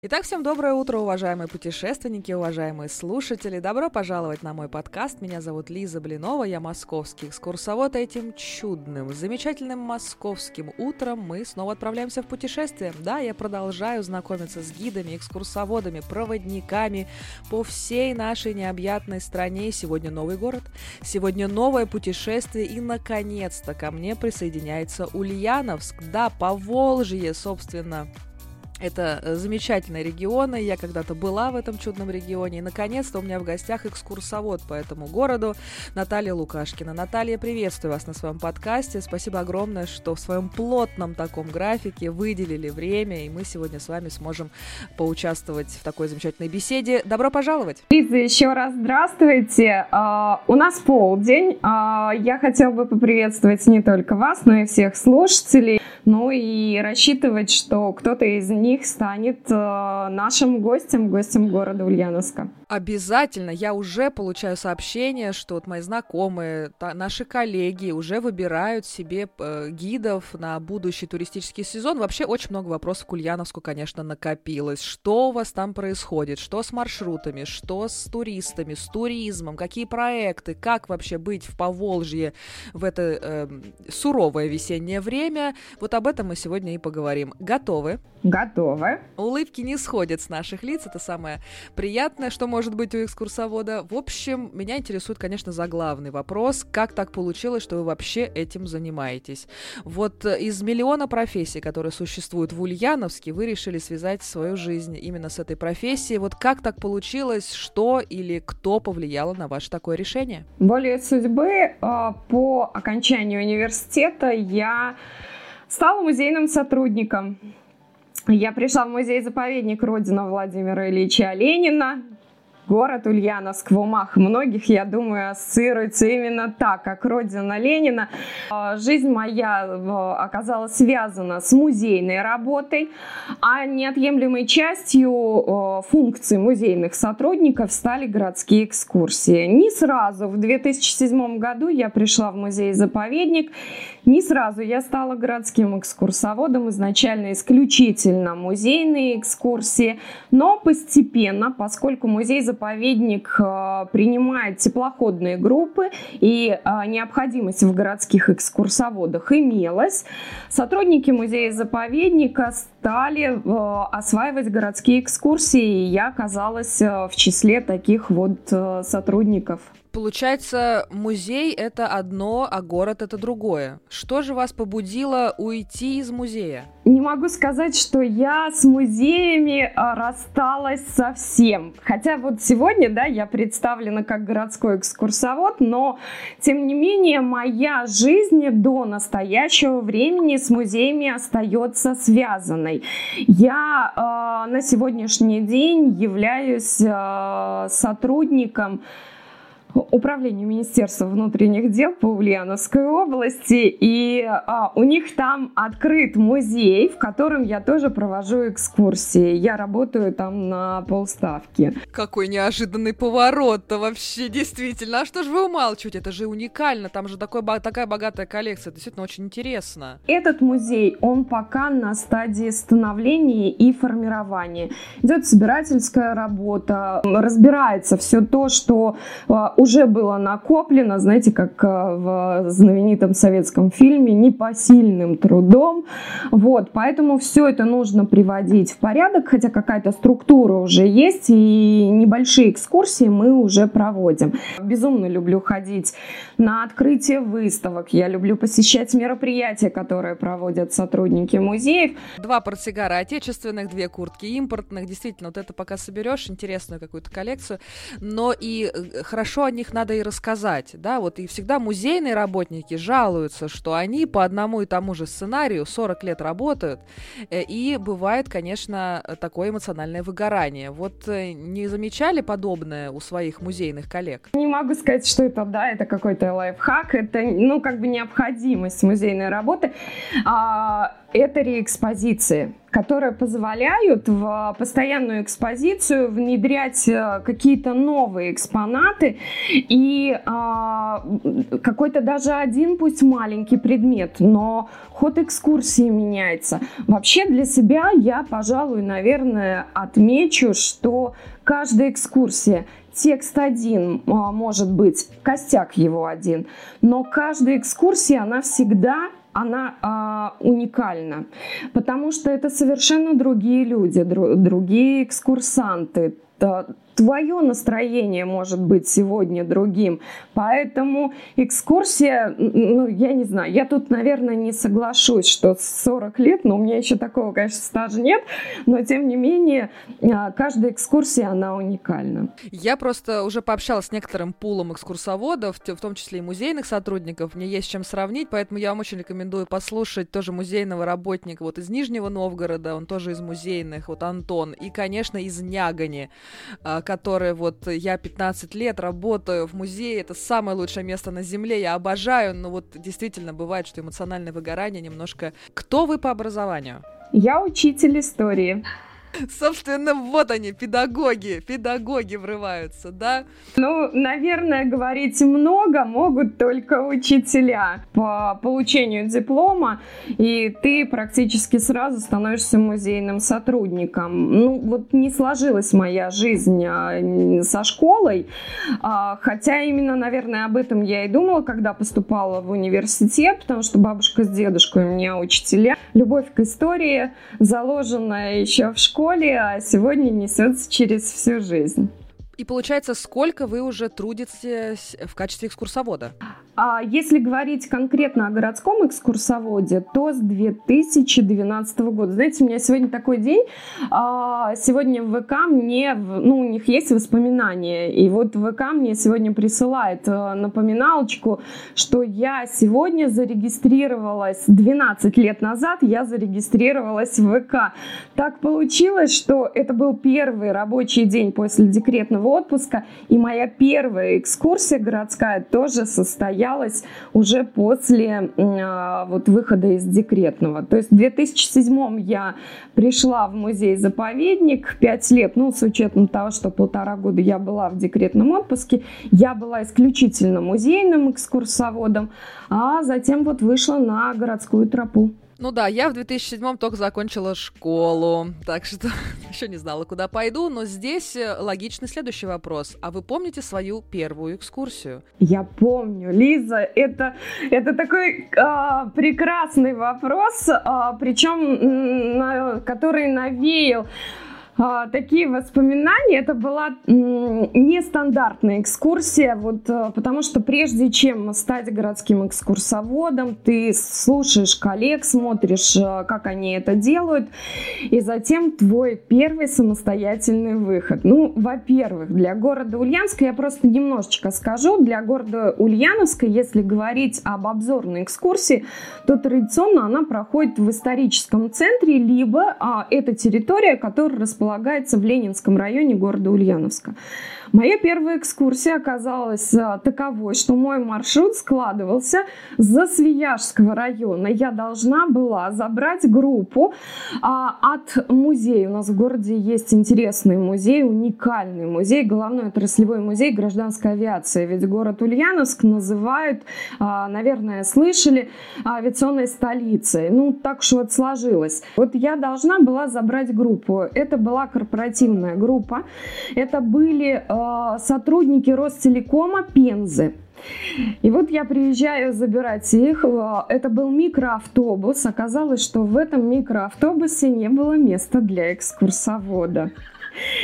Итак, всем доброе утро, уважаемые путешественники, уважаемые слушатели. Добро пожаловать на мой подкаст. Меня зовут Лиза Блинова, я московский экскурсовод. Этим чудным, замечательным московским утром мы снова отправляемся в путешествие. Да, я продолжаю знакомиться с гидами, экскурсоводами, проводниками по всей нашей необъятной стране. Сегодня новый город, сегодня новое путешествие и, наконец-то, ко мне присоединяется Ульяновск. Да, по Волжье, собственно, это э, замечательные регионы. Я когда-то была в этом чудном регионе. И, наконец-то, у меня в гостях экскурсовод по этому городу Наталья Лукашкина. Наталья, приветствую вас на своем подкасте. Спасибо огромное, что в своем плотном таком графике выделили время, и мы сегодня с вами сможем поучаствовать в такой замечательной беседе. Добро пожаловать! Лиза, еще раз здравствуйте. Uh, у нас полдень. Uh, я хотела бы поприветствовать не только вас, но и всех слушателей. Ну и рассчитывать, что кто-то из них них станет э, нашим гостем, гостем города Ульяновска. Обязательно. Я уже получаю сообщения, что вот мои знакомые, та, наши коллеги уже выбирают себе э, гидов на будущий туристический сезон. Вообще очень много вопросов к Ульяновску, конечно, накопилось. Что у вас там происходит? Что с маршрутами? Что с туристами? С туризмом? Какие проекты? Как вообще быть в Поволжье в это э, суровое весеннее время? Вот об этом мы сегодня и поговорим. Готовы? Готовы. Улыбки не сходят с наших лиц. Это самое приятное, что может быть у экскурсовода. В общем, меня интересует, конечно, заглавный вопрос. Как так получилось, что вы вообще этим занимаетесь? Вот э, из миллиона профессий, которые существуют в Ульяновске, вы решили связать свою жизнь именно с этой профессией. Вот как так получилось? Что или кто повлияло на ваше такое решение? Более судьбы а, по окончанию университета я стала музейным сотрудником. Я пришла в музей-заповедник Родина Владимира Ильича Ленина. Город Ульяновск в умах многих, я думаю, ассоциируется именно так, как родина Ленина. А, жизнь моя э, оказалась связана с музейной работой, а неотъемлемой частью э, функций музейных сотрудников стали городские экскурсии. Не сразу, в 2007 году я пришла в музей-заповедник, не сразу я стала городским экскурсоводом, изначально исключительно музейные экскурсии, но постепенно, поскольку музей-заповедник заповедник э, принимает теплоходные группы, и э, необходимость в городских экскурсоводах имелась. Сотрудники музея-заповедника стали э, осваивать городские экскурсии, и я оказалась в числе таких вот сотрудников. Получается, музей это одно, а город это другое. Что же вас побудило уйти из музея? Не могу сказать, что я с музеями а, рассталась совсем. Хотя вот сегодня, да, я представлена как городской экскурсовод, но тем не менее моя жизнь до настоящего времени с музеями остается связанной. Я э, на сегодняшний день являюсь э, сотрудником управлению Министерства внутренних дел по Ульяновской области, и а, у них там открыт музей, в котором я тоже провожу экскурсии. Я работаю там на полставки. Какой неожиданный поворот-то вообще, действительно. А что же вы умалчиваете? Это же уникально, там же такой, такая богатая коллекция, действительно очень интересно. Этот музей, он пока на стадии становления и формирования. Идет собирательская работа, разбирается все то, что а, уже было накоплено, знаете, как э, в знаменитом советском фильме, непосильным трудом. Вот, поэтому все это нужно приводить в порядок, хотя какая-то структура уже есть, и небольшие экскурсии мы уже проводим. Безумно люблю ходить на открытие выставок, я люблю посещать мероприятия, которые проводят сотрудники музеев. Два портсигара отечественных, две куртки импортных. Действительно, вот это пока соберешь интересную какую-то коллекцию, но и э, хорошо о них надо и рассказать, да, вот и всегда музейные работники жалуются, что они по одному и тому же сценарию 40 лет работают, э, и бывает, конечно, такое эмоциональное выгорание. Вот э, не замечали подобное у своих музейных коллег? Не могу сказать, что это, да, это какой-то лайфхак, это, ну, как бы необходимость музейной работы. А, это реэкспозиции которые позволяют в постоянную экспозицию внедрять э, какие-то новые экспонаты и э, какой-то даже один, пусть маленький предмет, но ход экскурсии меняется. Вообще для себя я, пожалуй, наверное, отмечу, что каждая экскурсия текст один а, может быть, костяк его один, но каждая экскурсия, она всегда она а, уникальна, потому что это совершенно другие люди, дру, другие экскурсанты, твое настроение может быть сегодня другим. Поэтому экскурсия, ну, я не знаю, я тут, наверное, не соглашусь, что 40 лет, но у меня еще такого, конечно, стажа нет, но тем не менее, а, каждая экскурсия, она уникальна. Я просто уже пообщалась с некоторым пулом экскурсоводов, в том числе и музейных сотрудников, мне есть чем сравнить, поэтому я вам очень рекомендую послушать тоже музейного работника вот из Нижнего Новгорода, он тоже из музейных, вот Антон, и, конечно, из Нягани, а, которое вот я 15 лет работаю в музее, это самое лучшее место на Земле, я обожаю, но вот действительно бывает, что эмоциональное выгорание немножко... Кто вы по образованию? Я учитель истории. Собственно, вот они, педагоги, педагоги врываются, да? Ну, наверное, говорить много могут только учителя по получению диплома, и ты практически сразу становишься музейным сотрудником. Ну, вот не сложилась моя жизнь а, со школой, а, хотя именно, наверное, об этом я и думала, когда поступала в университет, потому что бабушка с дедушкой у меня учителя. Любовь к истории заложена еще в школе, школе, а сегодня несется через всю жизнь. И получается, сколько вы уже трудитесь в качестве экскурсовода? А если говорить конкретно о городском экскурсоводе, то с 2012 года. Знаете, у меня сегодня такой день. А, сегодня в ВК мне, ну, у них есть воспоминания. И вот ВК мне сегодня присылает э, напоминалочку, что я сегодня зарегистрировалась 12 лет назад, я зарегистрировалась в ВК. Так получилось, что это был первый рабочий день после декретного отпуска, и моя первая экскурсия городская тоже состояла состоялась уже после э, вот выхода из декретного. То есть в 2007 я пришла в музей-заповедник, 5 лет, ну, с учетом того, что полтора года я была в декретном отпуске, я была исключительно музейным экскурсоводом, а затем вот вышла на городскую тропу. Ну да, я в 2007 только закончила школу, так что еще не знала, куда пойду, но здесь э, логичный следующий вопрос. А вы помните свою первую экскурсию? Я помню, Лиза, это, это такой а, прекрасный вопрос, а, причем на, который навеял такие воспоминания. Это была нестандартная экскурсия, вот, а, потому что прежде чем стать городским экскурсоводом, ты слушаешь коллег, смотришь, а, как они это делают, и затем твой первый самостоятельный выход. Ну, во-первых, для города Ульяновска, я просто немножечко скажу, для города Ульяновска, если говорить об обзорной экскурсии, то традиционно она проходит в историческом центре, либо а, это территория, которая располагается располагается в Ленинском районе города Ульяновска. Моя первая экскурсия оказалась а, таковой, что мой маршрут складывался за Свияжского района. Я должна была забрать группу а, от музея. У нас в городе есть интересный музей, уникальный музей, головной отраслевой музей гражданской авиации. Ведь город Ульяновск называют, а, наверное, слышали, авиационной столицей. Ну, так что вот сложилось. Вот я должна была забрать группу. Это была корпоративная группа. Это были сотрудники Ростелекома Пензы. И вот я приезжаю забирать их. Э, это был микроавтобус. Оказалось, что в этом микроавтобусе не было места для экскурсовода.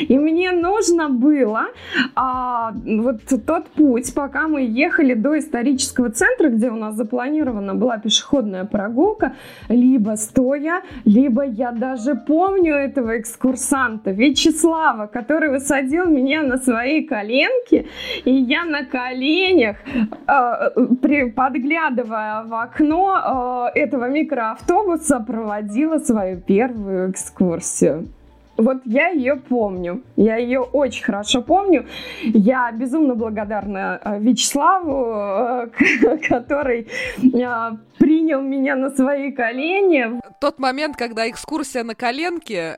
И мне нужно было а, вот тот путь, пока мы ехали до исторического центра, где у нас запланирована была пешеходная прогулка, либо стоя, либо я даже помню этого экскурсанта Вячеслава, который высадил меня на свои коленки, и я на коленях, а, при, подглядывая в окно а, этого микроавтобуса, проводила свою первую экскурсию. Вот я ее помню. Я ее очень хорошо помню. Я безумно благодарна э, Вячеславу, э, который э, принял меня на свои колени. тот момент, когда экскурсия на коленке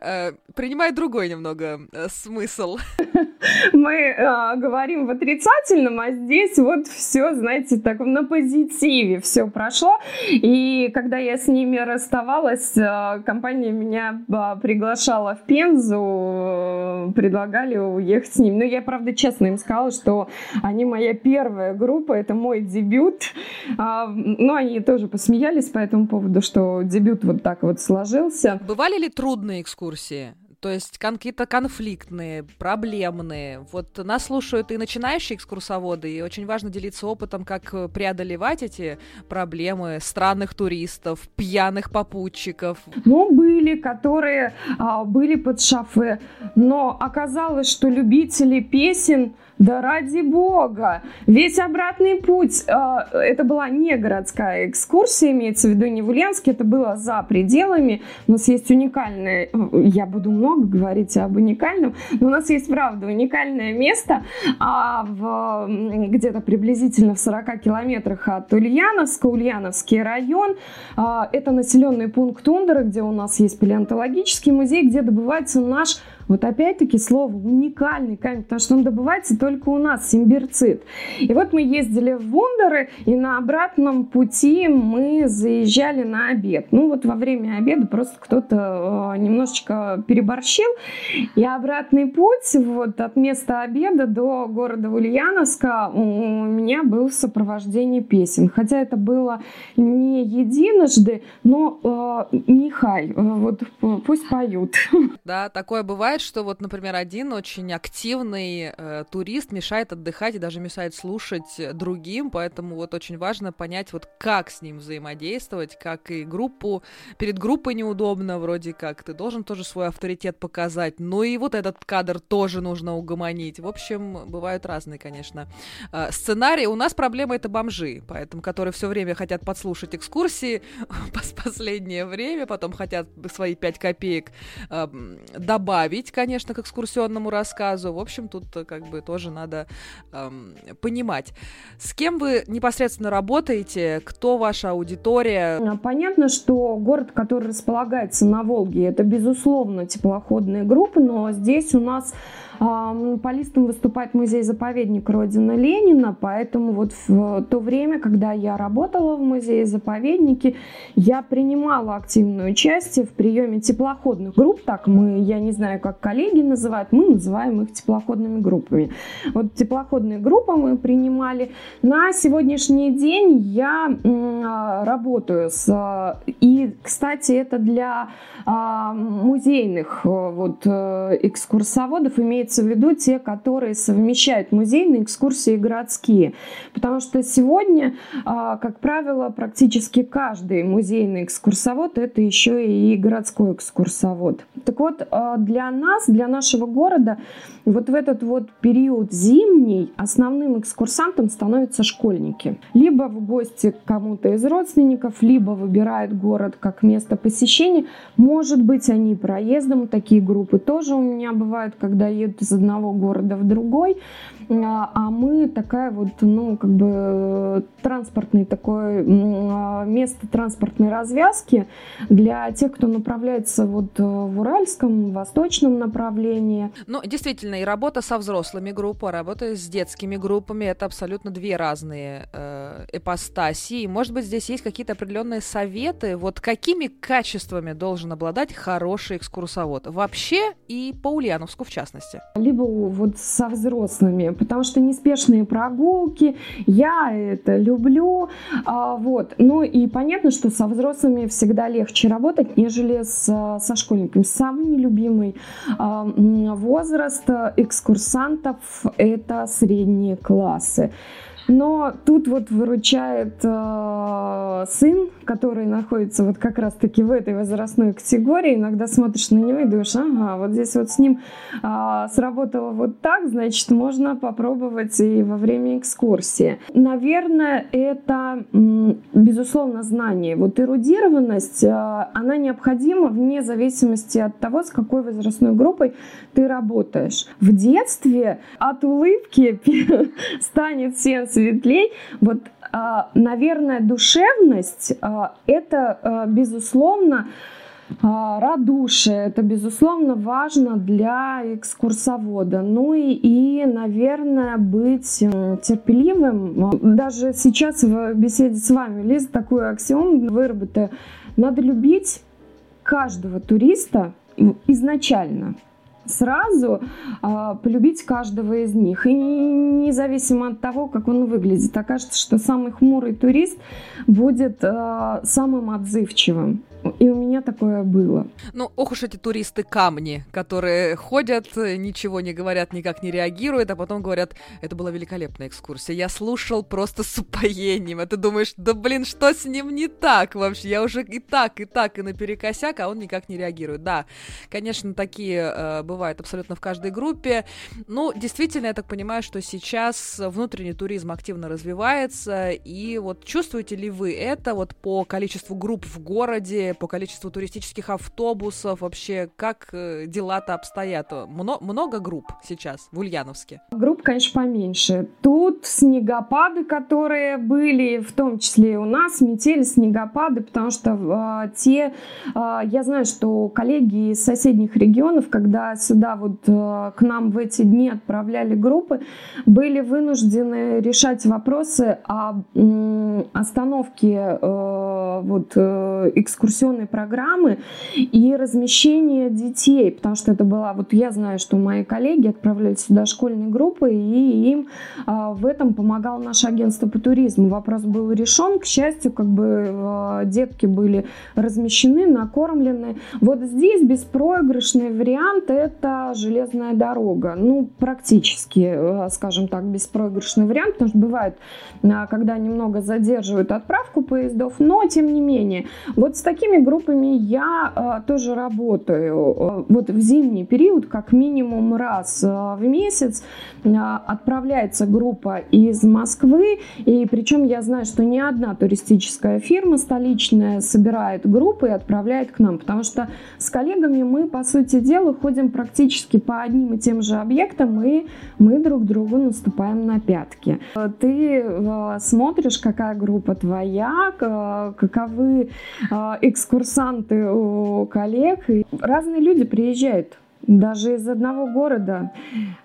принимает другой немного смысл. Мы э, говорим в отрицательном, а здесь вот все, знаете, так на позитиве все прошло. И когда я с ними расставалась, э, компания меня э, приглашала в Пензу, э, предлагали уехать с ними. Но я, правда, честно им сказала, что они моя первая группа, это мой дебют. Э, ну, они тоже посмеялись по этому поводу, что дебют вот так вот сложился. Бывали ли трудные экскурсии? То есть какие-то конфликтные, проблемные. Вот нас слушают и начинающие экскурсоводы, и очень важно делиться опытом, как преодолевать эти проблемы странных туристов, пьяных попутчиков. Ну, были, которые а, были под шафе, но оказалось, что любители песен да ради бога! Весь обратный путь, э, это была не городская экскурсия, имеется в виду не в Ульяновске, это было за пределами. У нас есть уникальное, я буду много говорить об уникальном, но у нас есть, правда, уникальное место а в, где-то приблизительно в 40 километрах от Ульяновска, Ульяновский район. А, это населенный пункт Тундера, где у нас есть палеонтологический музей, где добывается наш вот опять-таки слово уникальный камень, потому что он добывается только у нас, симбирцит. И вот мы ездили в Вундеры, и на обратном пути мы заезжали на обед. Ну вот во время обеда просто кто-то э, немножечко переборщил, и обратный путь вот от места обеда до города Ульяновска у меня был в сопровождении песен. Хотя это было не единожды, но э, нехай, э, вот пусть поют. Да, такое бывает бывает, что вот, например, один очень активный э, турист мешает отдыхать и даже мешает слушать другим, поэтому вот очень важно понять, вот как с ним взаимодействовать, как и группу, перед группой неудобно, вроде как, ты должен тоже свой авторитет показать, ну и вот этот кадр тоже нужно угомонить. В общем, бывают разные, конечно, э, сценарии. У нас проблема это бомжи, поэтому, которые все время хотят подслушать экскурсии последнее время, потом хотят свои пять копеек э, добавить, добавить, конечно, к экскурсионному рассказу. В общем, тут э, как бы тоже надо эм, понимать. С кем вы непосредственно работаете? Кто ваша аудитория? А, понятно, что город, который располагается на Волге, это, безусловно, теплоходные группы, но здесь у нас Монополистом выступает музей-заповедник Родина Ленина, поэтому вот в то время, когда я работала в музее-заповеднике, я принимала активное участие в приеме теплоходных групп, так мы, я не знаю, как коллеги называют, мы называем их теплоходными группами. Вот теплоходные группы мы принимали. На сегодняшний день я а, работаю с... И, кстати, это для а, музейных вот, э, экскурсоводов имеет имеется в виду те, которые совмещают музейные экскурсии и городские. Потому что сегодня, а, как правило, практически каждый музейный экскурсовод это еще и городской экскурсовод. Так вот, а, для нас, для нашего города, вот в этот вот период зимний основным экскурсантом становятся школьники. Либо в гости к кому-то из родственников, либо выбирают город как место посещения. Может быть, они проездом, такие группы тоже у меня бывают, когда едут из одного города в другой, а, а мы такая вот, ну, как бы транспортный такой а, место транспортной развязки для тех, кто направляется вот в Уральском, восточном направлении. Ну, действительно, и работа со взрослыми группами, работа с детскими группами, это абсолютно две разные э, эпостаси. Может быть, здесь есть какие-то определенные советы, вот какими качествами должен обладать хороший экскурсовод вообще и по Ульяновску в частности? Либо вот со взрослыми, потому что неспешные прогулки, я это люблю, а, вот. Ну и понятно, что со взрослыми всегда легче работать, нежели с, со школьниками. Самый нелюбимый а, возраст экскурсантов – это средние классы. Но тут вот выручает э, сын, который находится вот как раз-таки в этой возрастной категории. Иногда смотришь на него и думаешь, ага, вот здесь вот с ним э, сработало вот так, значит, можно попробовать и во время экскурсии. Наверное, это, безусловно, знание. Вот эрудированность, э, она необходима вне зависимости от того, с какой возрастной группой ты работаешь. В детстве от улыбки станет сенс светлей. Вот наверное, душевность – это, безусловно, радушие. Это, безусловно, важно для экскурсовода. Ну и, и, наверное, быть терпеливым. Даже сейчас в беседе с вами, Лиза, такую аксиом выработаю. Надо любить каждого туриста изначально сразу э, полюбить каждого из них. И независимо от того, как он выглядит. Окажется, что самый хмурый турист будет э, самым отзывчивым. И у меня такое было. Ну, ох уж эти туристы камни, которые ходят, ничего не говорят, никак не реагируют, а потом говорят, это была великолепная экскурсия. Я слушал просто с упоением. А ты думаешь, да блин, что с ним не так вообще? Я уже и так, и так, и наперекосяк, а он никак не реагирует. Да, конечно, такие э, бывают абсолютно в каждой группе. Ну, действительно, я так понимаю, что сейчас внутренний туризм активно развивается, и вот чувствуете ли вы это вот по количеству групп в городе, по количеству туристических автобусов, вообще как э, дела-то обстоят? Мно много групп сейчас в Ульяновске? Групп, конечно, поменьше. Тут снегопады, которые были, в том числе и у нас, метели, снегопады, потому что э, те, э, я знаю, что коллеги из соседних регионов, когда сюда вот э, к нам в эти дни отправляли группы, были вынуждены решать вопросы о э, остановке э, вот э, экскурсионных экскурсионной программы и размещение детей, потому что это была, вот я знаю, что мои коллеги отправляли сюда школьные группы, и им а, в этом помогало наше агентство по туризму. Вопрос был решен, к счастью, как бы а, детки были размещены, накормлены. Вот здесь беспроигрышный вариант – это железная дорога. Ну, практически, а, скажем так, беспроигрышный вариант, потому что бывает, а, когда немного задерживают отправку поездов, но тем не менее. Вот с такими такими группами я э, тоже работаю. Э, вот в зимний период, как минимум раз э, в месяц, э, отправляется группа из Москвы. И причем я знаю, что ни одна туристическая фирма столичная собирает группы и отправляет к нам. Потому что с коллегами мы, по сути дела, ходим практически по одним и тем же объектам, и мы друг другу наступаем на пятки. Ты э, смотришь, какая группа твоя, каковы экскурсии экскурсанты у коллег. Разные люди приезжают даже из одного города.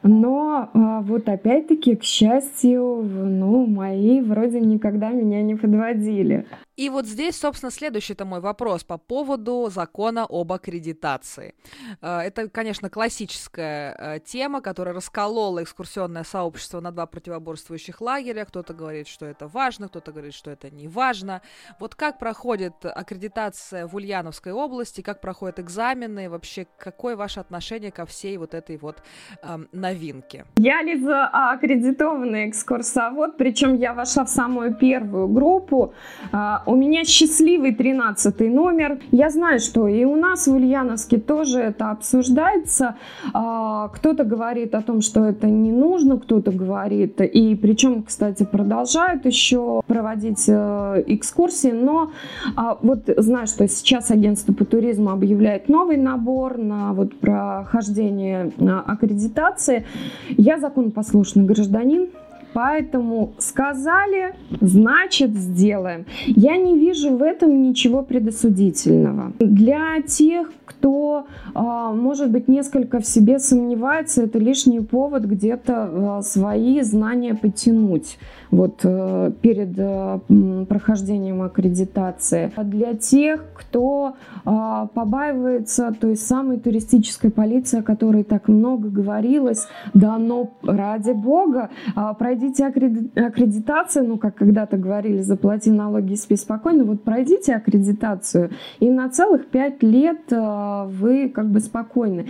Но а, вот опять-таки, к счастью, ну, мои вроде никогда меня не подводили. И вот здесь, собственно, следующий-то мой вопрос по поводу закона об аккредитации. Э, это, конечно, классическая э, тема, которая расколола экскурсионное сообщество на два противоборствующих лагеря. Кто-то говорит, что это важно, кто-то говорит, что это не важно. Вот как проходит аккредитация в Ульяновской области, как проходят экзамены, вообще какое ваше отношение ко всей вот этой вот эм, новинке? Я, Лиза, аккредитованный экскурсовод, причем я вошла в самую первую группу а, у меня счастливый 13 номер. Я знаю, что и у нас в Ульяновске тоже это обсуждается. А, кто-то говорит о том, что это не нужно, кто-то говорит, и причем, кстати, продолжают еще проводить э, экскурсии, но а, вот знаю, что сейчас агентство по туризму объявляет новый набор на вот прохождение аккредитации. Я законопослушный гражданин, Поэтому сказали, значит сделаем. Я не вижу в этом ничего предосудительного. Для тех, кто, а, может быть, несколько в себе сомневается, это лишний повод где-то а, свои знания подтянуть вот э, перед э, прохождением аккредитации. А для тех, кто побаивается той самой туристической полиции, о которой так много говорилось, да но ради бога, пройдите аккредитацию, ну, как когда-то говорили, заплати налоги и спи спокойно, вот пройдите аккредитацию, и на целых пять лет вы как бы спокойны.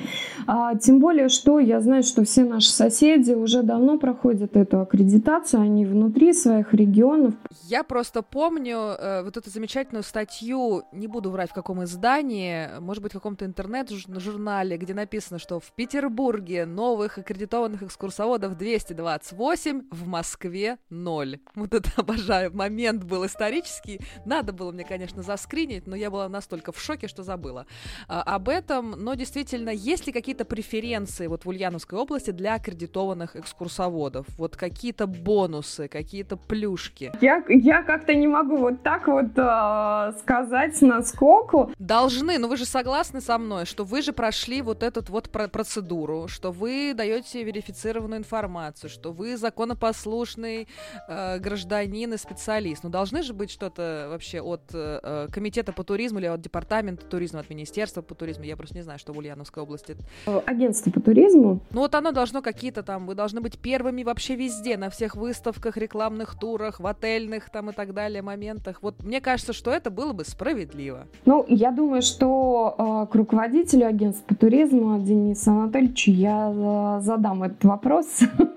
А, тем более, что я знаю, что все наши соседи уже давно проходят эту аккредитацию, они внутри своих регионов. Я просто помню э, вот эту замечательную статью, не буду врать в каком издании, может быть в каком-то интернет-журнале, где написано, что в Петербурге новых аккредитованных экскурсоводов 228, в в Москве ноль. Вот это обожаю. Момент был исторический. Надо было мне, конечно, заскринить, но я была настолько в шоке, что забыла а, об этом. Но действительно, есть ли какие-то преференции вот в Ульяновской области для аккредитованных экскурсоводов? Вот какие-то бонусы, какие-то плюшки? Я, я как-то не могу вот так вот э, сказать насколько. Должны, но вы же согласны со мной, что вы же прошли вот эту вот процедуру, что вы даете верифицированную информацию, что вы законопослушный э, гражданин и специалист. Ну, должны же быть что-то вообще от э, комитета по туризму или от департамента туризма, от министерства по туризму. Я просто не знаю, что в Ульяновской области. Агентство по туризму? Ну, вот оно должно какие-то там, вы должны быть первыми вообще везде, на всех выставках, рекламных турах, в отельных там и так далее моментах. Вот мне кажется, что это было бы справедливо. Ну, я думаю, что э, к руководителю агентства по туризму Денису Анатольевичу я э, задам этот вопрос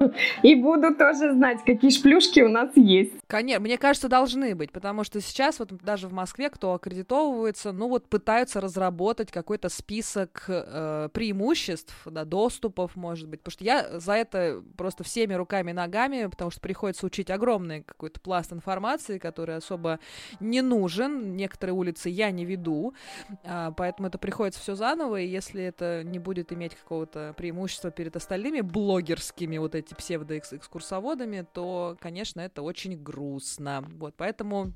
и буду тоже знать, какие шплюшки у нас есть. Конечно, мне кажется, должны быть, потому что сейчас вот даже в Москве, кто аккредитовывается, ну вот пытаются разработать какой-то список э, преимуществ, да, доступов, может быть, потому что я за это просто всеми руками и ногами, потому что приходится учить огромный какой-то пласт информации, который особо не нужен, некоторые улицы я не веду, э, поэтому это приходится все заново, и если это не будет иметь какого-то преимущества перед остальными блогерскими вот эти псевдоэкскурсоводами, то, конечно, это очень грустно. Вот, поэтому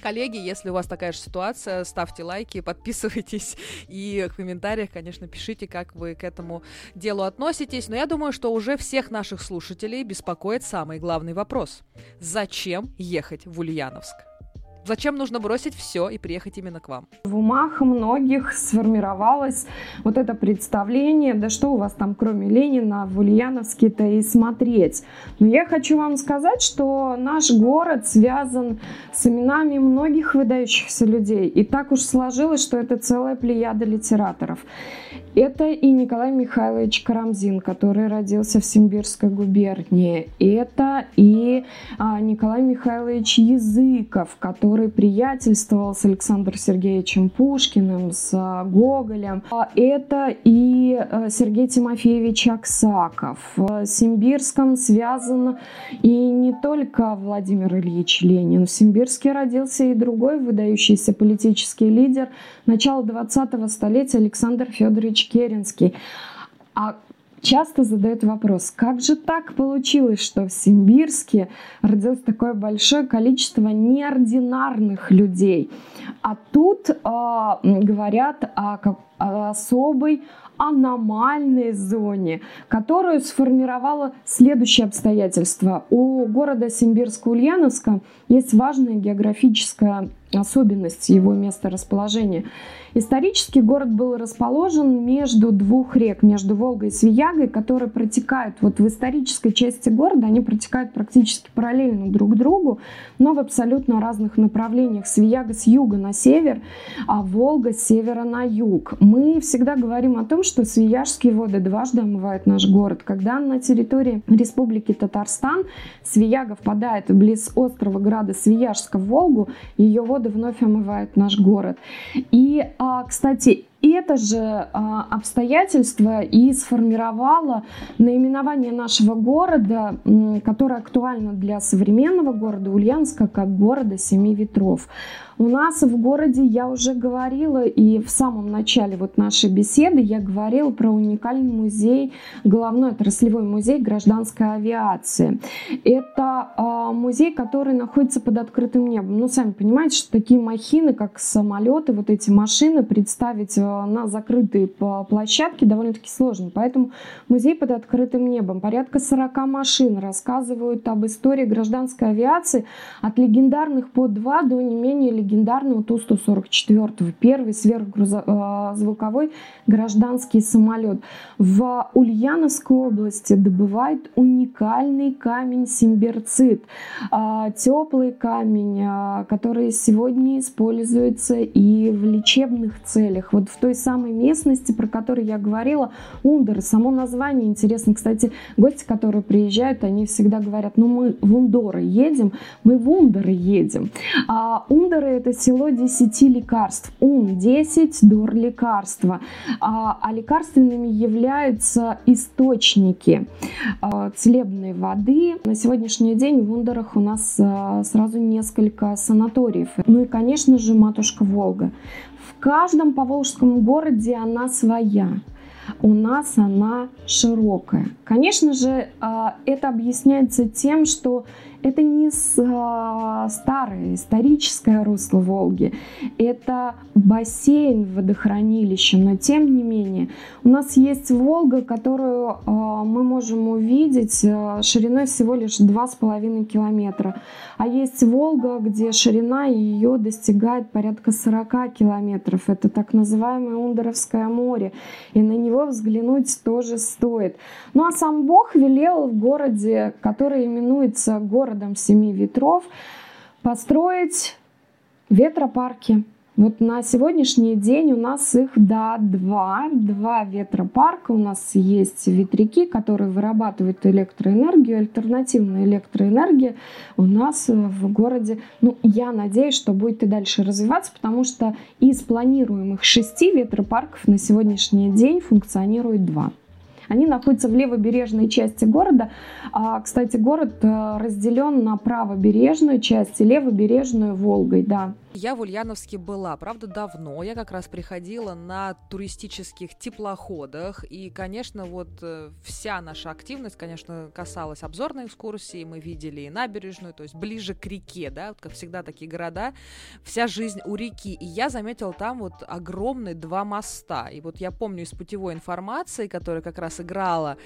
Коллеги, если у вас такая же ситуация, ставьте лайки, подписывайтесь и в комментариях, конечно, пишите, как вы к этому делу относитесь. Но я думаю, что уже всех наших слушателей беспокоит самый главный вопрос. Зачем ехать в Ульяновск? Зачем нужно бросить все и приехать именно к вам? В умах многих сформировалось вот это представление, да что у вас там кроме Ленина в Ульяновске-то и смотреть. Но я хочу вам сказать, что наш город связан с именами многих выдающихся людей. И так уж сложилось, что это целая плеяда литераторов. Это и Николай Михайлович Карамзин, который родился в Симбирской губернии. Это и а, Николай Михайлович Языков, который приятельствовал с Александром Сергеевичем Пушкиным, с а, Гоголем. А это и а, Сергей Тимофеевич Аксаков. В Симбирском связан и не только Владимир Ильич Ленин. В Симбирске родился и другой выдающийся политический лидер начала 20-го столетия Александр Федорович Керенский. А часто задают вопрос, как же так получилось, что в Симбирске родилось такое большое количество неординарных людей, а тут э, говорят о, о особой аномальной зоне, которую сформировало следующее обстоятельство. У города Симбирска-Ульяновска есть важная географическая особенность его места расположения. Исторически город был расположен между двух рек, между Волгой и Свиягой, которые протекают вот в исторической части города, они протекают практически параллельно друг другу, но в абсолютно разных направлениях. Свияга с юга на север, а Волга с севера на юг. Мы всегда говорим о том, что Свияжские воды дважды омывают наш город. Когда на территории Республики Татарстан Свияга впадает близ острова града Свияжска в Волгу, ее воды вновь омывают наш город. И а, кстати, это же а, обстоятельство и сформировало наименование нашего города, которое актуально для современного города Ульянска, как города семи ветров. У нас в городе, я уже говорила, и в самом начале вот нашей беседы я говорила про уникальный музей, головной отраслевой музей гражданской авиации. Это э, музей, который находится под открытым небом. Ну, сами понимаете, что такие махины, как самолеты, вот эти машины представить э, на закрытой площадке довольно-таки сложно. Поэтому музей под открытым небом. Порядка 40 машин рассказывают об истории гражданской авиации от легендарных по 2 до не менее легендарных легендарного Ту-144, первый сверхзвуковой гражданский самолет. В Ульяновской области добывает уникальный камень симберцит, а, теплый камень, а, который сегодня используется и в лечебных целях. Вот в той самой местности, про которую я говорила, Ундер, само название интересно. Кстати, гости, которые приезжают, они всегда говорят, ну мы в Ундоры едем, мы в Ундеры едем. А Ундеры это село 10 лекарств. Ум 10, дур лекарства. А, а лекарственными являются источники а, целебной воды. На сегодняшний день в Ундерах у нас а, сразу несколько санаториев. Ну и, конечно же, матушка Волга. В каждом поволжском городе она своя у нас она широкая. Конечно же, а, это объясняется тем, что это не а, старое историческое русло Волги, это бассейн водохранилища, но тем не менее у нас есть Волга, которую а, мы можем увидеть шириной всего лишь 2,5 километра, а есть Волга, где ширина ее достигает порядка 40 километров. Это так называемое Ундеровское море, и на него взглянуть тоже стоит. Ну а сам Бог велел в городе, который именуется город городом семи ветров построить ветропарки. Вот на сегодняшний день у нас их да, два, два ветропарка. У нас есть ветряки, которые вырабатывают электроэнергию, альтернативная электроэнергия у нас в городе. Ну, я надеюсь, что будет и дальше развиваться, потому что из планируемых шести ветропарков на сегодняшний день функционирует два. Они находятся в левобережной части города. А, кстати, город э, разделен на правобережную часть и левобережную Волгой, да. Я в Ульяновске была, правда, давно. Я как раз приходила на туристических теплоходах. И, конечно, вот э, вся наша активность, конечно, касалась обзорной экскурсии. Мы видели и набережную, то есть ближе к реке, да, вот как всегда такие города. Вся жизнь у реки. И я заметила там вот огромные два моста. И вот я помню из путевой информации, которая как раз играла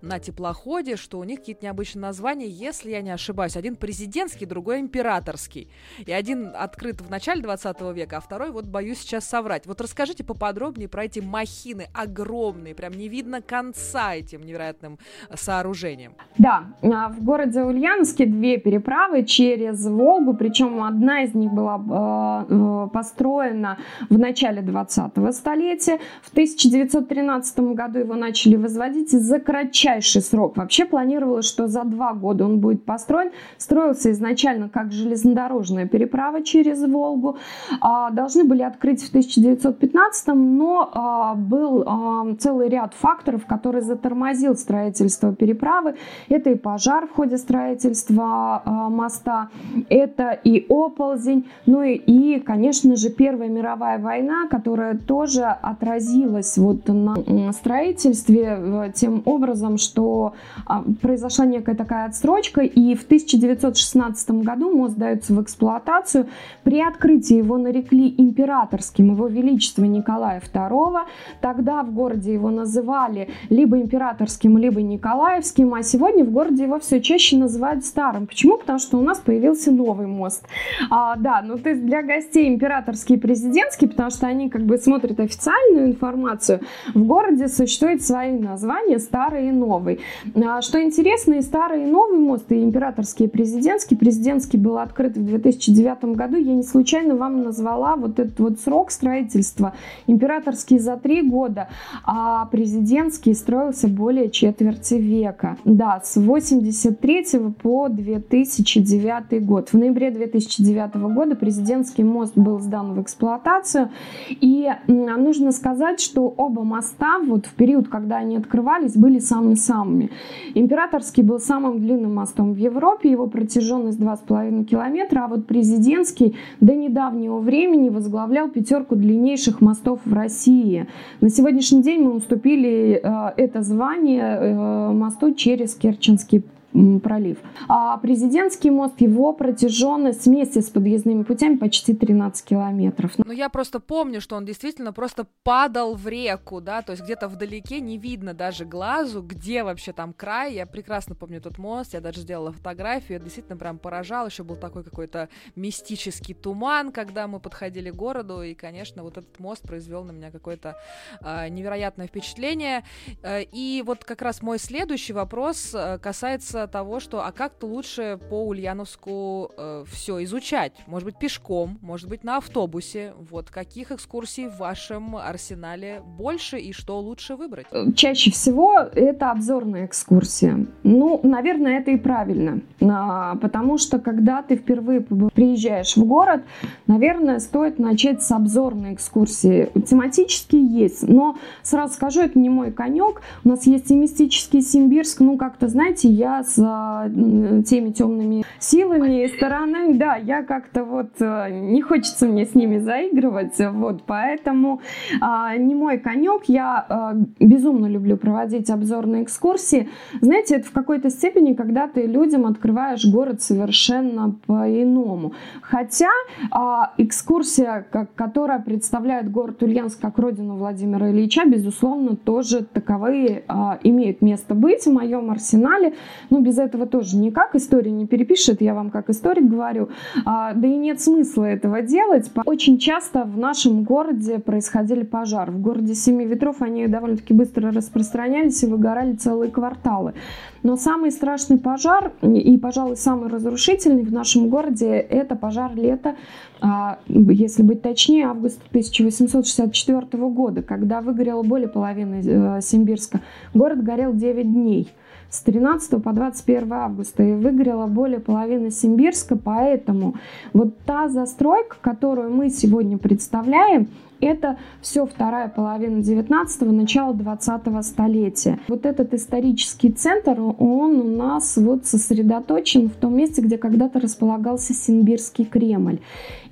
на теплоходе, что у них какие-то необычные названия, если я не ошибаюсь. Один президентский, другой императорский. И один открыт в начале 20 века, а второй, вот боюсь сейчас соврать. Вот расскажите поподробнее про эти махины огромные, прям не видно конца этим невероятным э, сооружением. Да, а, в городе Ульяновске две переправы через Волгу, причем одна из них была э, э построена в начале 20-го столетия. В 1913 году его начали возводить за кратчайший срок. Вообще планировалось, что за два года он будет построен. Строился изначально как железнодорожная переправа через Волгу, Волгу. А, должны были открыть в 1915, но а, был а, целый ряд факторов, который затормозил строительство переправы. Это и пожар в ходе строительства моста, это и оползень, ну и, конечно же, Первая мировая война, которая тоже отразилась вот на строительстве тем образом, что произошла некая такая отсрочка, и в 1916 году мост дается в эксплуатацию при открытии его нарекли императорским его величество Николая II. Тогда в городе его называли либо императорским, либо Николаевским, а сегодня в городе его все чаще называют старым. Почему? Потому что у нас появился новый мост. А, да, ну то есть для гостей императорский и президентский, потому что они как бы смотрят официальную информацию, в городе существуют свои названия, старый и новый. А, что интересно, и старый, и новый мост, и императорский, и президентский. Президентский был открыт в 2009 году, я не случайно вам назвала вот этот вот срок строительства. Императорский за три года, а президентский строился более четверти века. Да, с 83 по 2009 год. В ноябре 2009 года президентский мост был сдан в эксплуатацию. И нужно сказать, что оба моста вот в период, когда они открывались, были самыми-самыми. Императорский был самым длинным мостом в Европе, его протяженность 2,5 километра, а вот президентский до недавнего времени возглавлял пятерку длиннейших мостов в России. На сегодняшний день мы уступили э, это звание э, мосту через Керченский пролив. А президентский мост, его протяженность вместе с подъездными путями почти 13 километров. Ну, я просто помню, что он действительно просто падал в реку, да, то есть где-то вдалеке не видно даже глазу, где вообще там край. Я прекрасно помню тот мост, я даже сделала фотографию, я действительно прям поражал, еще был такой какой-то мистический туман, когда мы подходили к городу, и, конечно, вот этот мост произвел на меня какое-то э, невероятное впечатление. Э, и вот как раз мой следующий вопрос э, касается того, что а как-то лучше по Ульяновску э, все изучать? Может быть, пешком, может быть, на автобусе. Вот каких экскурсий в вашем арсенале больше и что лучше выбрать? Чаще всего это обзорная экскурсия. Ну, наверное, это и правильно. А, потому что, когда ты впервые приезжаешь в город, наверное, стоит начать с обзорной экскурсии. Тематические есть, но сразу скажу, это не мой конек. У нас есть и мистический Симбирск. Ну, как-то, знаете, я с а, теми темными силами и сторонами, да, я как-то вот а, не хочется мне с ними заигрывать, вот, поэтому а, не мой конек. Я а, безумно люблю проводить обзорные экскурсии. Знаете, это в какой-то степени, когда ты людям открываешь город совершенно по-иному. Хотя а, экскурсия, которая представляет город Ульяновск как родину Владимира Ильича, безусловно, тоже таковые а, имеют место быть в моем арсенале. Но без этого тоже никак история не перепишет, я вам как историк говорю. А, да и нет смысла этого делать. Очень часто в нашем городе происходили пожары. В городе Семи Ветров они довольно-таки быстро распространялись и выгорали целые кварталы. Но самый страшный пожар и, пожалуй, самый разрушительный в нашем городе – это пожар лета, а, если быть точнее, августа 1864 года, когда выгорело более половины э, Симбирска. Город горел 9 дней с 13 по 21 августа и выгорела более половины Симбирска, поэтому вот та застройка, которую мы сегодня представляем, это все вторая половина 19-го, начало 20-го столетия. Вот этот исторический центр, он у нас вот сосредоточен в том месте, где когда-то располагался Симбирский Кремль.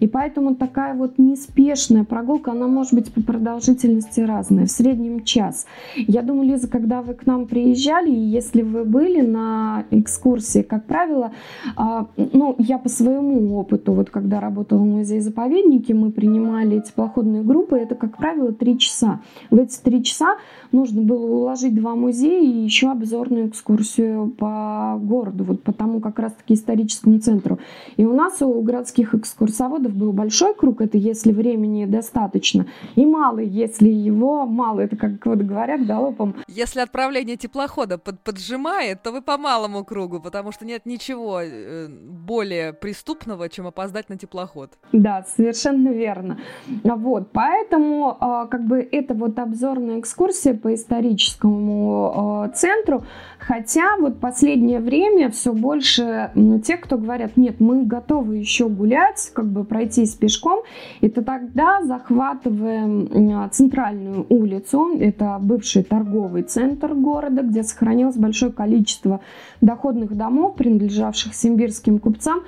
И поэтому такая вот неспешная прогулка, она может быть по продолжительности разная, в среднем час. Я думаю, Лиза, когда вы к нам приезжали, и если вы были на экскурсии, как правило, а, ну, я по своему опыту, вот когда работала в музее-заповеднике, мы принимали теплоходные группы, это, как правило, три часа. В эти три часа нужно было уложить два музея и еще обзорную экскурсию по городу, вот по тому как раз-таки историческому центру. И у нас у городских экскурсоводов был большой круг, это если времени достаточно, и малый, если его мало, это как вот говорят галопом. Если отправление теплохода под, поджимает, то вы по малому кругу, потому что нет ничего э, более преступного, чем опоздать на теплоход. Да, совершенно верно. Вот, поэтому а, как бы это вот обзорная экскурсия по историческому а, центру, хотя вот последнее время все больше тех, кто говорят, нет, мы готовы еще гулять, как бы пройтись пешком, это тогда захватываем центральную улицу, это бывший торговый центр города, где сохранилось большое количество доходных домов, принадлежавших симбирским купцам,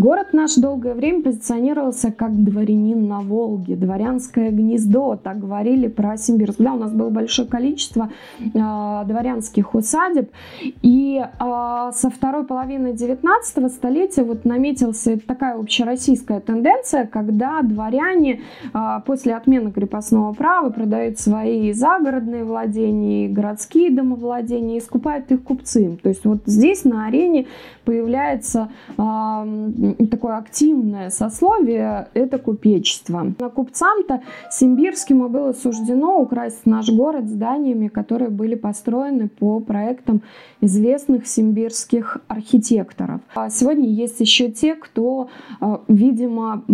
Город наш долгое время позиционировался как дворянин на Волге, дворянское гнездо, так говорили про Симбирск. Да, у нас было большое количество э, дворянских усадеб, и э, со второй половины 19 столетия вот наметился такая общероссийская тенденция, когда дворяне э, после отмены крепостного права продают свои загородные владения, городские домовладения и скупают их купцы. То есть вот здесь на арене появляется э, такое активное сословие – это купечество. На купцам-то Симбирским было суждено украсть наш город зданиями, которые были построены по проектам известных симбирских архитекторов. А сегодня есть еще те, кто, а, видимо,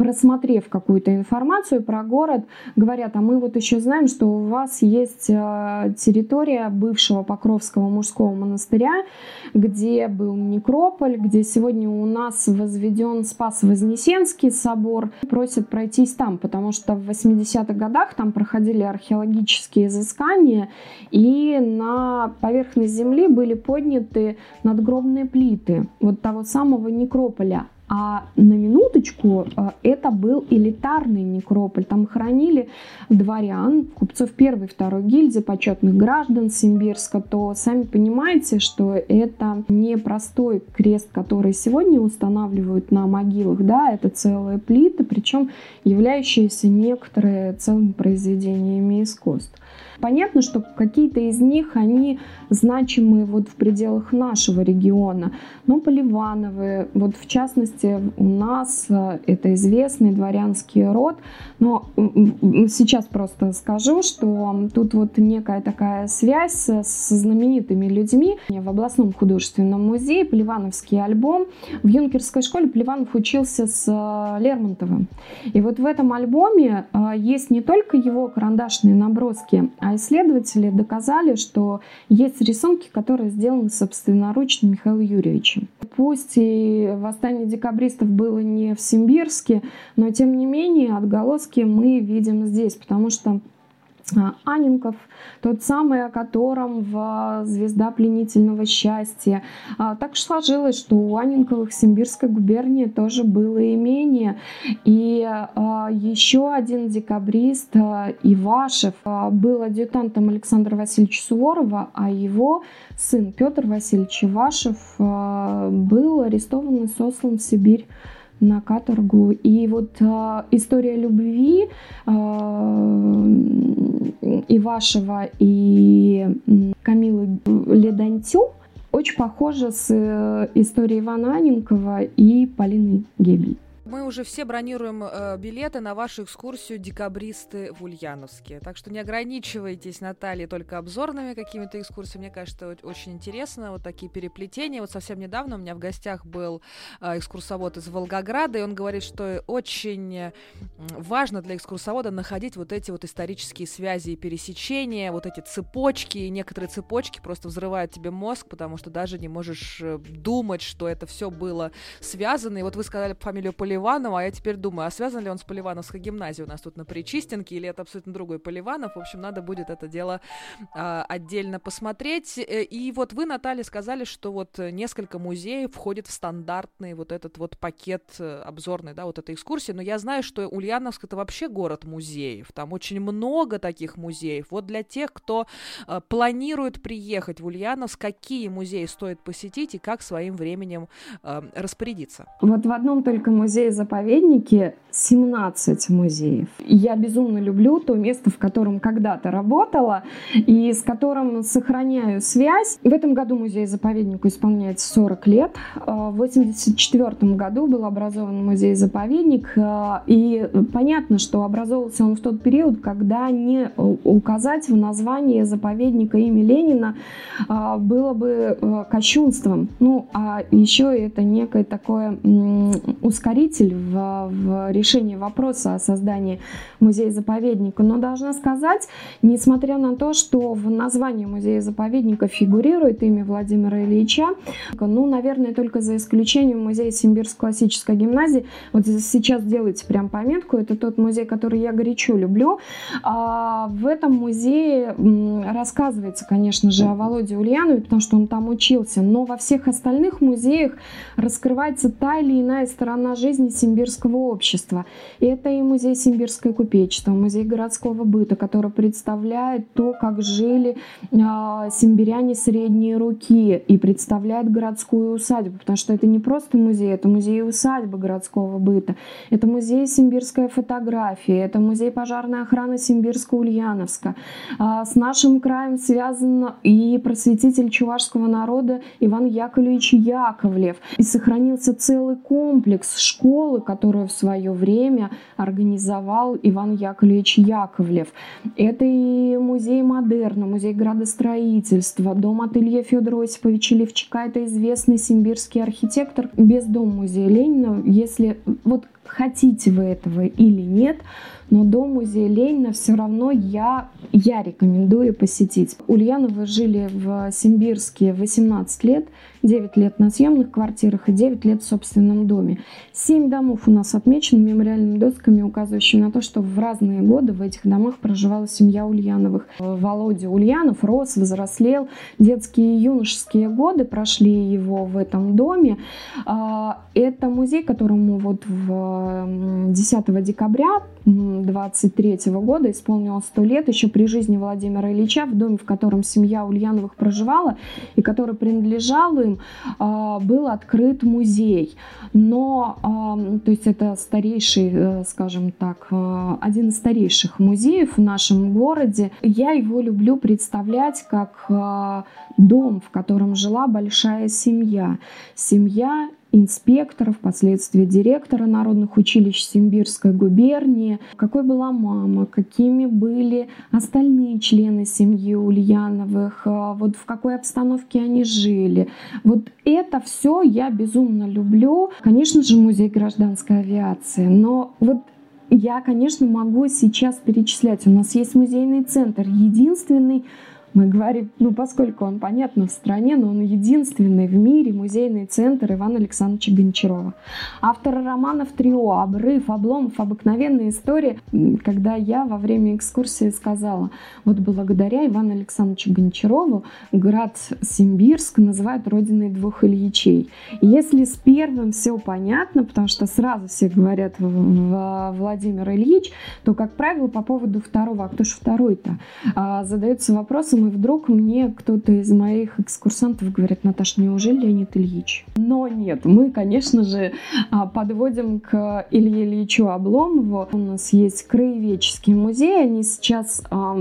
просмотрев какую-то информацию про город, говорят, а мы вот еще знаем, что у вас есть а, территория бывшего Покровского мужского монастыря, где был некрополь, где сегодня у нас возведен Спас-Вознесенский собор. Просят пройтись там, потому что в 80-х годах там проходили археологические изыскания, и на поверхность земли были подняты надгробные плиты вот того самого некрополя. А на минуточку э, это был элитарный некрополь. Там хранили дворян, купцов первой и второй гильдии, почетных граждан Симбирска. То сами понимаете, что это не простой крест, который сегодня устанавливают на могилах. Да, это целые плиты, причем являющиеся некоторые целыми произведениями искусств. Понятно, что какие-то из них, они значимы вот в пределах нашего региона, но Поливановы, вот в частности у нас э, это известный дворянский род, но сейчас просто скажу, что тут вот некая такая связь со знаменитыми людьми. В областном художественном музее Поливановский альбом. В юнкерской школе Поливанов учился с э, Лермонтовым. И вот в этом альбоме э, есть не только его карандашные наброски, а исследователи доказали, что есть рисунки, которые сделаны собственноручно Михаилом Юрьевичем. Пусть и восстание декабристов было не в Симбирске, но тем не менее отголоски мы видим здесь, потому что Анинков, тот самый, о котором в «Звезда пленительного счастья». А, так сложилось, что у Анинковых в Симбирской губернии тоже было имение. И а, еще один декабрист Ивашев был адъютантом Александра Васильевича Суворова, а его сын Петр Васильевич Ивашев был арестован и сослан в Сибирь на каторгу. И вот э, история любви э, вашего, и Камилы Ледантю очень похожа с э, историей Ивана Аненкова и Полины Гебель. Мы уже все бронируем э, билеты на вашу экскурсию «Декабристы в Ульяновске». Так что не ограничивайтесь, Наталья, только обзорными какими-то экскурсиями. Мне кажется, очень интересно. Вот такие переплетения. Вот совсем недавно у меня в гостях был э, экскурсовод из Волгограда, и он говорит, что очень важно для экскурсовода находить вот эти вот исторические связи и пересечения, вот эти цепочки. И некоторые цепочки просто взрывают тебе мозг, потому что даже не можешь э, думать, что это все было связано. И вот вы сказали фамилию Полевой Поливанова, а я теперь думаю, а связан ли он с Поливановской гимназией у нас тут на Причистенке, или это абсолютно другой Поливанов? В общем, надо будет это дело а, отдельно посмотреть. Э, и вот вы, Наталья, сказали, что вот несколько музеев входит в стандартный вот этот вот пакет э, обзорный, да, вот этой экскурсии, но я знаю, что Ульяновск это вообще город музеев, там очень много таких музеев. Вот для тех, кто а, планирует приехать в Ульяновск, какие музеи стоит посетить и как своим временем а, распорядиться? Вот в одном только музее музее-заповеднике 17 музеев. Я безумно люблю то место, в котором когда-то работала и с которым сохраняю связь. В этом году музей-заповеднику исполняется 40 лет. В 1984 году был образован музей-заповедник. И понятно, что образовался он в тот период, когда не указать в названии заповедника имя Ленина было бы кощунством. Ну, а еще это некое такое ускоритель усилитель в, в решении вопроса о создании музея-заповедника. Но должна сказать, несмотря на то, что в названии музея-заповедника фигурирует имя Владимира Ильича, ну, наверное, только за исключением музея Симбирской классической гимназии, вот сейчас делайте прям пометку, это тот музей, который я горячо люблю. А в этом музее рассказывается, конечно же, о Володе Ульянове, потому что он там учился, но во всех остальных музеях раскрывается та или иная сторона жизни симбирского общества. И это и музей симбирское купечество, музей городского быта, который представляет то, как жили э, симбиряне средние руки и представляет городскую усадьбу, потому что это не просто музей, это музей усадьбы городского быта, это музей симбирская фотография, это музей пожарной охраны Симбирска-Ульяновска. Э, с нашим краем связан и просветитель чувашского народа Иван Яковлевич Яковлев. И сохранился целый комплекс школ, школы, которую в свое время организовал Иван Яковлевич Яковлев. Это и музей модерна, музей градостроительства, дом ателье Федора Осиповича Левчака. Это известный симбирский архитектор. Без дома музея Ленина, если вот хотите вы этого или нет, но дом музея Ленина все равно я, я рекомендую посетить. Ульяновы жили в Симбирске 18 лет, 9 лет на съемных квартирах и 9 лет в собственном доме. Семь домов у нас отмечены мемориальными досками, указывающими на то, что в разные годы в этих домах проживала семья Ульяновых. Володя Ульянов рос, взрослел. Детские и юношеские годы прошли его в этом доме. А, это музей, которому вот в 10 декабря 23 года исполнилось 100 лет, еще при жизни Владимира Ильича, в доме, в котором семья Ульяновых проживала и который принадлежал им, а, был открыт музей. Но, то есть это старейший, э, скажем так, э, один из старейших музеев в нашем городе. Я его люблю представлять как э, дом, в котором жила большая семья. Семья инспектора, впоследствии директора народных училищ Симбирской губернии, какой была мама, какими были остальные члены семьи Ульяновых, а, вот в какой обстановке они жили. Вот это все я безумно люблю. Конечно же, музей гражданской авиации, но вот я, конечно, могу сейчас перечислять. У нас есть музейный центр, единственный мы говорим, ну, поскольку он, понятно, в стране, но он единственный в мире музейный центр Ивана Александровича Гончарова. Автор романов «Трио», «Обрыв», «Обломов», «Обыкновенная история», когда я во время экскурсии сказала, вот благодаря Ивану Александровичу Гончарову град Симбирск называют родиной двух Ильичей. если с первым все понятно, потому что сразу все говорят Владимир Ильич, то, как правило, по поводу второго, а кто же второй-то, а, задается вопросом, и вдруг мне кто-то из моих экскурсантов говорит, Наташа, неужели Леонид Ильич? Но нет, мы, конечно же, а, подводим к Илье Ильичу Обломову. У нас есть краеведческий музей, они сейчас а,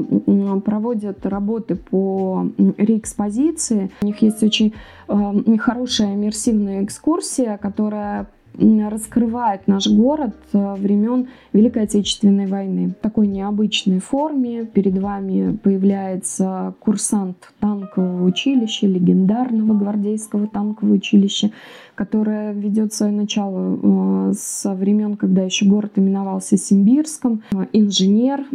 проводят работы по реэкспозиции. У них есть очень а, хорошая иммерсивная экскурсия, которая раскрывает наш город э, времен Великой Отечественной войны. В такой необычной форме перед вами появляется курсант танкового училища, легендарного гвардейского танкового училища, которое ведет свое начало э, со времен, когда еще город именовался Симбирском, э, инженер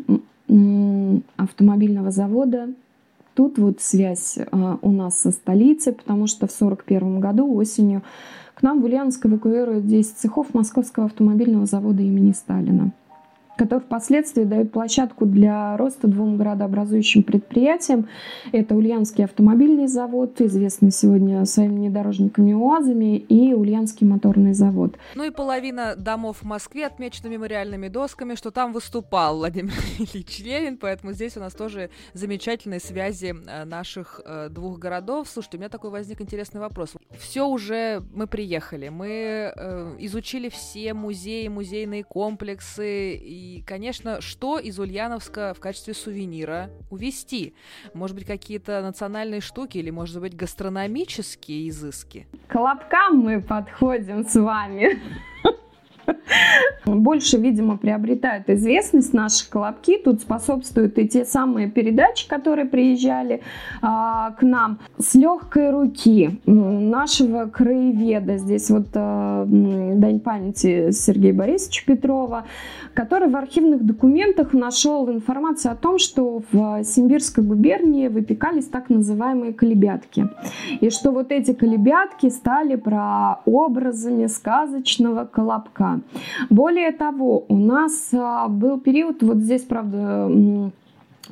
автомобильного завода Тут вот связь у нас со столицей, потому что в 1941 году осенью к нам в Ульяновск эвакуируют 10 цехов Московского автомобильного завода имени Сталина который впоследствии дает площадку для роста двум городообразующим предприятиям. Это Ульяновский автомобильный завод, известный сегодня своими внедорожниками УАЗами, и Ульяновский моторный завод. Ну и половина домов в Москве отмечена мемориальными досками, что там выступал Владимир Ильич Ленин, поэтому здесь у нас тоже замечательные связи э, наших э, двух городов. Слушайте, у меня такой возник интересный вопрос. Все уже мы приехали, мы э, изучили все музеи, музейные комплексы, и, конечно, что из Ульяновска в качестве сувенира увезти? Может быть, какие-то национальные штуки или, может быть, гастрономические изыски? К лапкам мы подходим с вами. Больше, видимо, приобретают известность наши колобки. Тут способствуют и те самые передачи, которые приезжали а, к нам с легкой руки нашего краеведа. Здесь вот а, дань памяти Сергея Борисовича Петрова, который в архивных документах нашел информацию о том, что в Симбирской губернии выпекались так называемые колебятки. И что вот эти колебятки стали прообразами сказочного колобка. Более того, у нас а, был период, вот здесь, правда,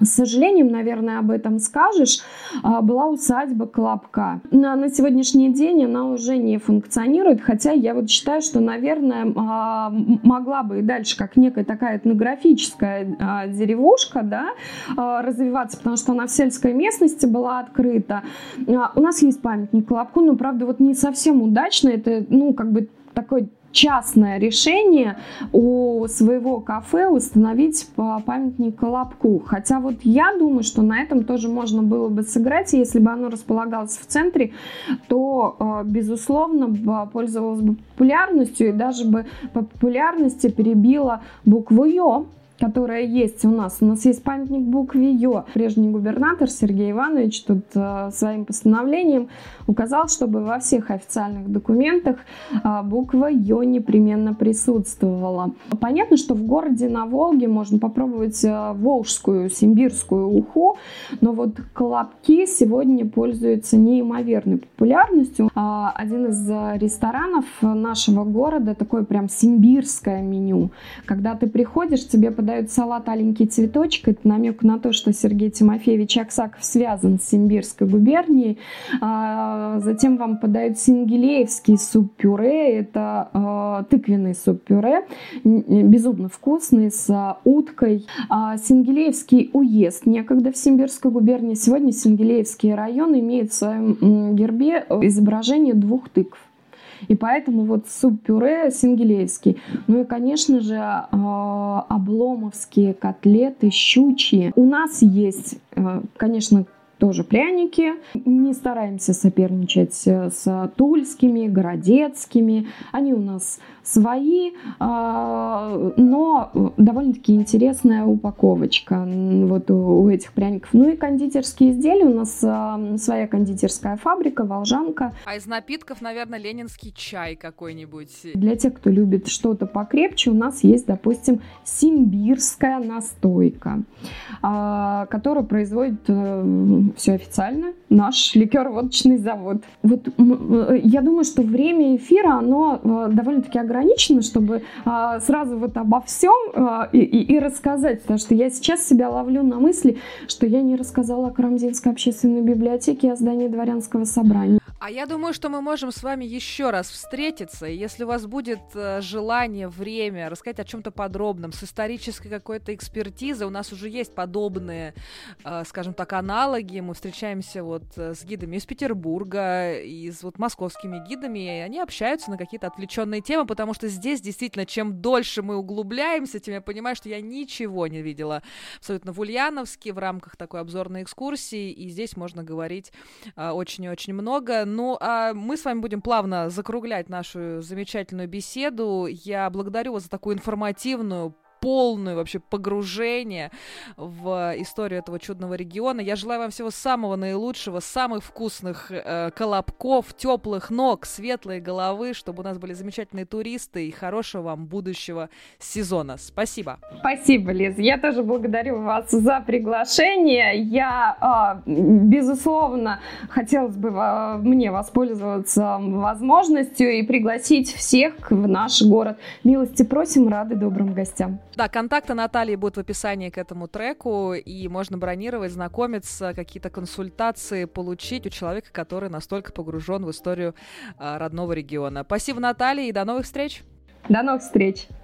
с сожалением, наверное, об этом скажешь, а, была усадьба Колобка. На, на сегодняшний день она уже не функционирует, хотя я вот считаю, что, наверное, а, могла бы и дальше, как некая такая этнографическая деревушка, да, развиваться, потому что она в сельской местности была открыта. У нас есть памятник Колобку, но, правда, вот не совсем удачно, это, ну, как бы такой частное решение у своего кафе установить памятник Колобку. Хотя вот я думаю, что на этом тоже можно было бы сыграть, если бы оно располагалось в центре, то, э, безусловно, пользовалось бы популярностью и даже бы по популярности перебило букву «Ё», которая есть у нас. У нас есть памятник букве Ё. Прежний губернатор Сергей Иванович тут э, своим постановлением указал, чтобы во всех официальных документах э, буква Ё непременно присутствовала. Понятно, что в городе на Волге можно попробовать э, волжскую, симбирскую уху, но вот колобки сегодня пользуются неимоверной популярностью. Э, один из ресторанов нашего города такое прям симбирское меню. Когда ты приходишь, тебе подают подают салат «Аленький цветочек». Это намек на то, что Сергей Тимофеевич Аксаков связан с Симбирской губернией. А, затем вам подают сингелеевский суп-пюре. Это а, тыквенный суп-пюре, безумно вкусный, с уткой. А, Сингелеевский уезд некогда в Симбирской губернии. Сегодня Сингелеевский район имеет в своем гербе изображение двух тыкв. И поэтому вот суп-пюре сингелейский. Ну и, конечно же, а, обломовские котлеты щучьи. У нас есть, э, конечно, тоже пряники. Не стараемся соперничать с тульскими, городецкими. Они у нас свои, а, но довольно-таки интересная упаковочка вот у этих пряников. Ну и кондитерские изделия. У нас а, своя кондитерская фабрика, Волжанка. А из напитков, наверное, ленинский чай какой-нибудь. Для тех, кто любит что-то покрепче, у нас есть, допустим, симбирская настойка, а, которая производит э, все официально наш ликер-водочный завод. Вот э, я думаю, что время эфира, оно э, довольно-таки ограничено ограничено, чтобы а, сразу вот обо всем а, и, и, и рассказать, потому что я сейчас себя ловлю на мысли, что я не рассказала о Карамзинской общественной библиотеке о здании дворянского собрания. А я думаю, что мы можем с вами еще раз встретиться, если у вас будет э, желание, время рассказать о чем-то подробном, с исторической какой-то экспертизой, у нас уже есть подобные, э, скажем так, аналоги, мы встречаемся вот э, с гидами из Петербурга, и с вот московскими гидами, и они общаются на какие-то отвлеченные темы, потому что здесь действительно, чем дольше мы углубляемся, тем я понимаю, что я ничего не видела абсолютно в Ульяновске в рамках такой обзорной экскурсии, и здесь можно говорить очень и очень много, ну, а мы с вами будем плавно закруглять нашу замечательную беседу. Я благодарю вас за такую информативную, полное вообще погружение в историю этого чудного региона. Я желаю вам всего самого наилучшего, самых вкусных э, колобков, теплых ног, светлой головы, чтобы у нас были замечательные туристы и хорошего вам будущего сезона. Спасибо. Спасибо, Лиз. Я тоже благодарю вас за приглашение. Я, э, безусловно, хотелось бы э, мне воспользоваться возможностью и пригласить всех в наш город. Милости просим, рады добрым гостям. Да, контакты Натальи будут в описании к этому треку, и можно бронировать, знакомиться, какие-то консультации получить у человека, который настолько погружен в историю а, родного региона. Спасибо, Наталья, и до новых встреч! До новых встреч!